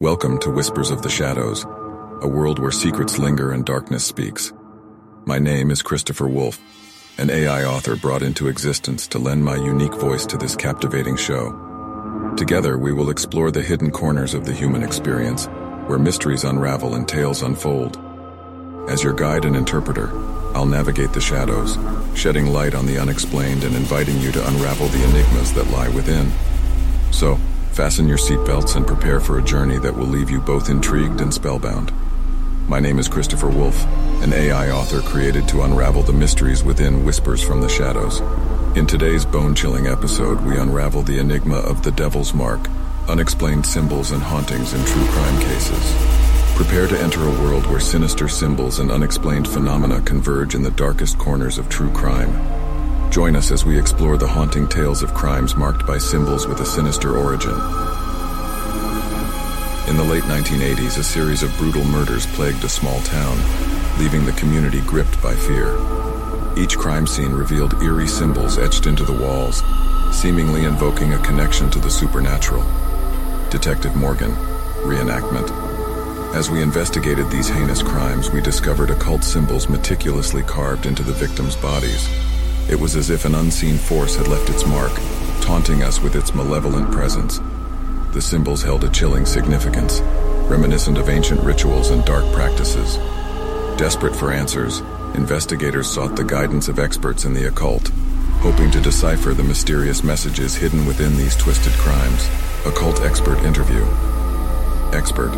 Welcome to Whispers of the Shadows, a world where secrets linger and darkness speaks. My name is Christopher Wolf, an AI author brought into existence to lend my unique voice to this captivating show. Together, we will explore the hidden corners of the human experience, where mysteries unravel and tales unfold. As your guide and interpreter, I'll navigate the shadows, shedding light on the unexplained and inviting you to unravel the enigmas that lie within. So, Fasten your seatbelts and prepare for a journey that will leave you both intrigued and spellbound. My name is Christopher Wolf, an AI author created to unravel the mysteries within Whispers from the Shadows. In today's bone-chilling episode, we unravel the enigma of the Devil's Mark, unexplained symbols and hauntings in true crime cases. Prepare to enter a world where sinister symbols and unexplained phenomena converge in the darkest corners of true crime. Join us as we explore the haunting tales of crimes marked by symbols with a sinister origin. In the late 1980s, a series of brutal murders plagued a small town, leaving the community gripped by fear. Each crime scene revealed eerie symbols etched into the walls, seemingly invoking a connection to the supernatural. Detective Morgan, reenactment. As we investigated these heinous crimes, we discovered occult symbols meticulously carved into the victims' bodies. It was as if an unseen force had left its mark, taunting us with its malevolent presence. The symbols held a chilling significance, reminiscent of ancient rituals and dark practices. Desperate for answers, investigators sought the guidance of experts in the occult, hoping to decipher the mysterious messages hidden within these twisted crimes. Occult expert interview. Expert.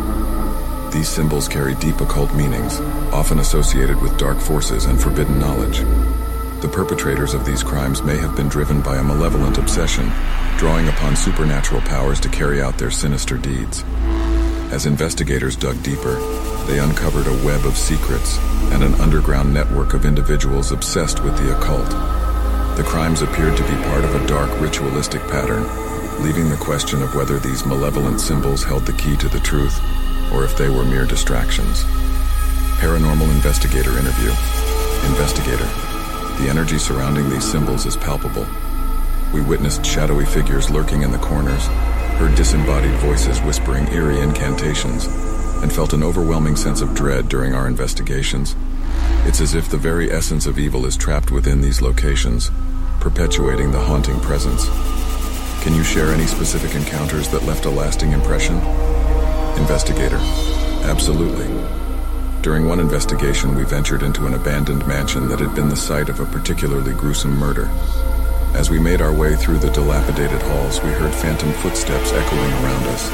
These symbols carry deep occult meanings, often associated with dark forces and forbidden knowledge. The perpetrators of these crimes may have been driven by a malevolent obsession, drawing upon supernatural powers to carry out their sinister deeds. As investigators dug deeper, they uncovered a web of secrets and an underground network of individuals obsessed with the occult. The crimes appeared to be part of a dark ritualistic pattern, leaving the question of whether these malevolent symbols held the key to the truth or if they were mere distractions. Paranormal investigator interview. Investigator. The energy surrounding these symbols is palpable. We witnessed shadowy figures lurking in the corners, heard disembodied voices whispering eerie incantations, and felt an overwhelming sense of dread during our investigations. It's as if the very essence of evil is trapped within these locations, perpetuating the haunting presence. Can you share any specific encounters that left a lasting impression? Investigator. Absolutely. During one investigation, we ventured into an abandoned mansion that had been the site of a particularly gruesome murder. As we made our way through the dilapidated halls, we heard phantom footsteps echoing around us,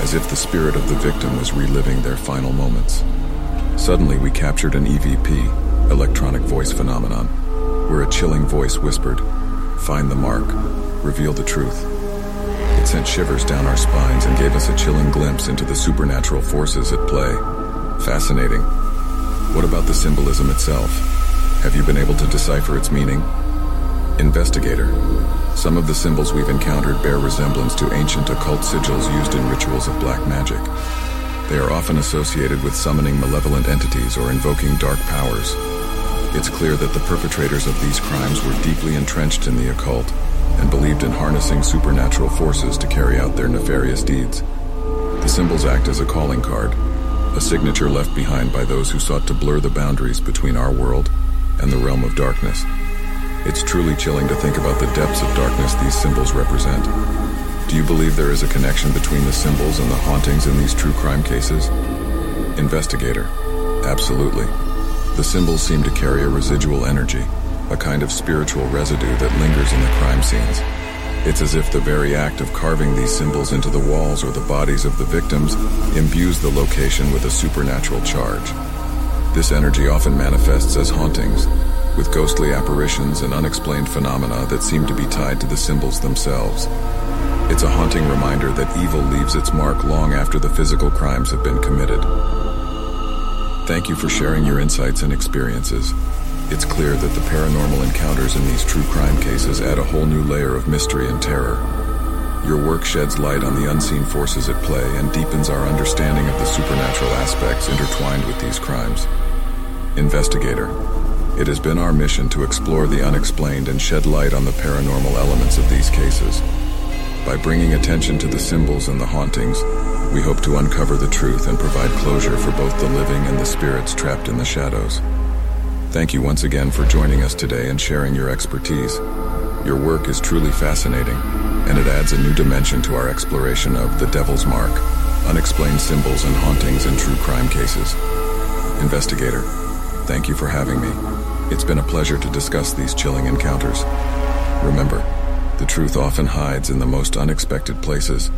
as if the spirit of the victim was reliving their final moments. Suddenly, we captured an EVP, electronic voice phenomenon, where a chilling voice whispered, Find the mark, reveal the truth. It sent shivers down our spines and gave us a chilling glimpse into the supernatural forces at play. Fascinating. What about the symbolism itself? Have you been able to decipher its meaning? Investigator. Some of the symbols we've encountered bear resemblance to ancient occult sigils used in rituals of black magic. They are often associated with summoning malevolent entities or invoking dark powers. It's clear that the perpetrators of these crimes were deeply entrenched in the occult and believed in harnessing supernatural forces to carry out their nefarious deeds. The symbols act as a calling card, a signature left behind by those who sought to blur the boundaries between our world and the realm of darkness. It's truly chilling to think about the depths of darkness these symbols represent. Do you believe there is a connection between the symbols and the hauntings in these true crime cases? Investigator. Absolutely. The symbols seem to carry a residual energy, a kind of spiritual residue that lingers in the crime scenes. It's as if the very act of carving these symbols into the walls or the bodies of the victims imbues the location with a supernatural charge. This energy often manifests as hauntings, with ghostly apparitions and unexplained phenomena that seem to be tied to the symbols themselves. It's a haunting reminder that evil leaves its mark long after the physical crimes have been committed. Thank you for sharing your insights and experiences. It's clear that the paranormal encounters in these true crime cases add a whole new layer of mystery and terror. Your work sheds light on the unseen forces at play and deepens our understanding of the supernatural aspects intertwined with these crimes. Investigator, it has been our mission to explore the unexplained and shed light on the paranormal elements of these cases. By bringing attention to the symbols and the hauntings, We hope to uncover the truth and provide closure for both the living and the spirits trapped in the shadows. Thank you once again for joining us today and sharing your expertise. Your work is truly fascinating, and it adds a new dimension to our exploration of the Devil's Mark, unexplained symbols and hauntings in true crime cases. Investigator, thank you for having me. It's been a pleasure to discuss these chilling encounters. Remember, the truth often hides in the most unexpected places,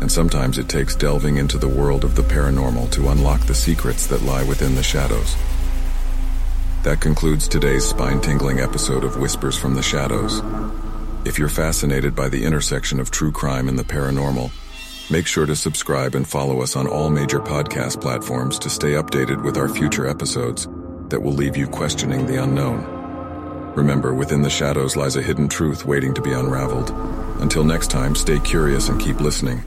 and sometimes it takes delving into the world of the paranormal to unlock the secrets that lie within the shadows. That concludes today's spine tingling episode of Whispers from the Shadows. If you're fascinated by the intersection of true crime and the paranormal, make sure to subscribe and follow us on all major podcast platforms to stay updated with our future episodes that will leave you questioning the unknown. Remember, within the shadows lies a hidden truth waiting to be unraveled. Until next time, stay curious and keep listening.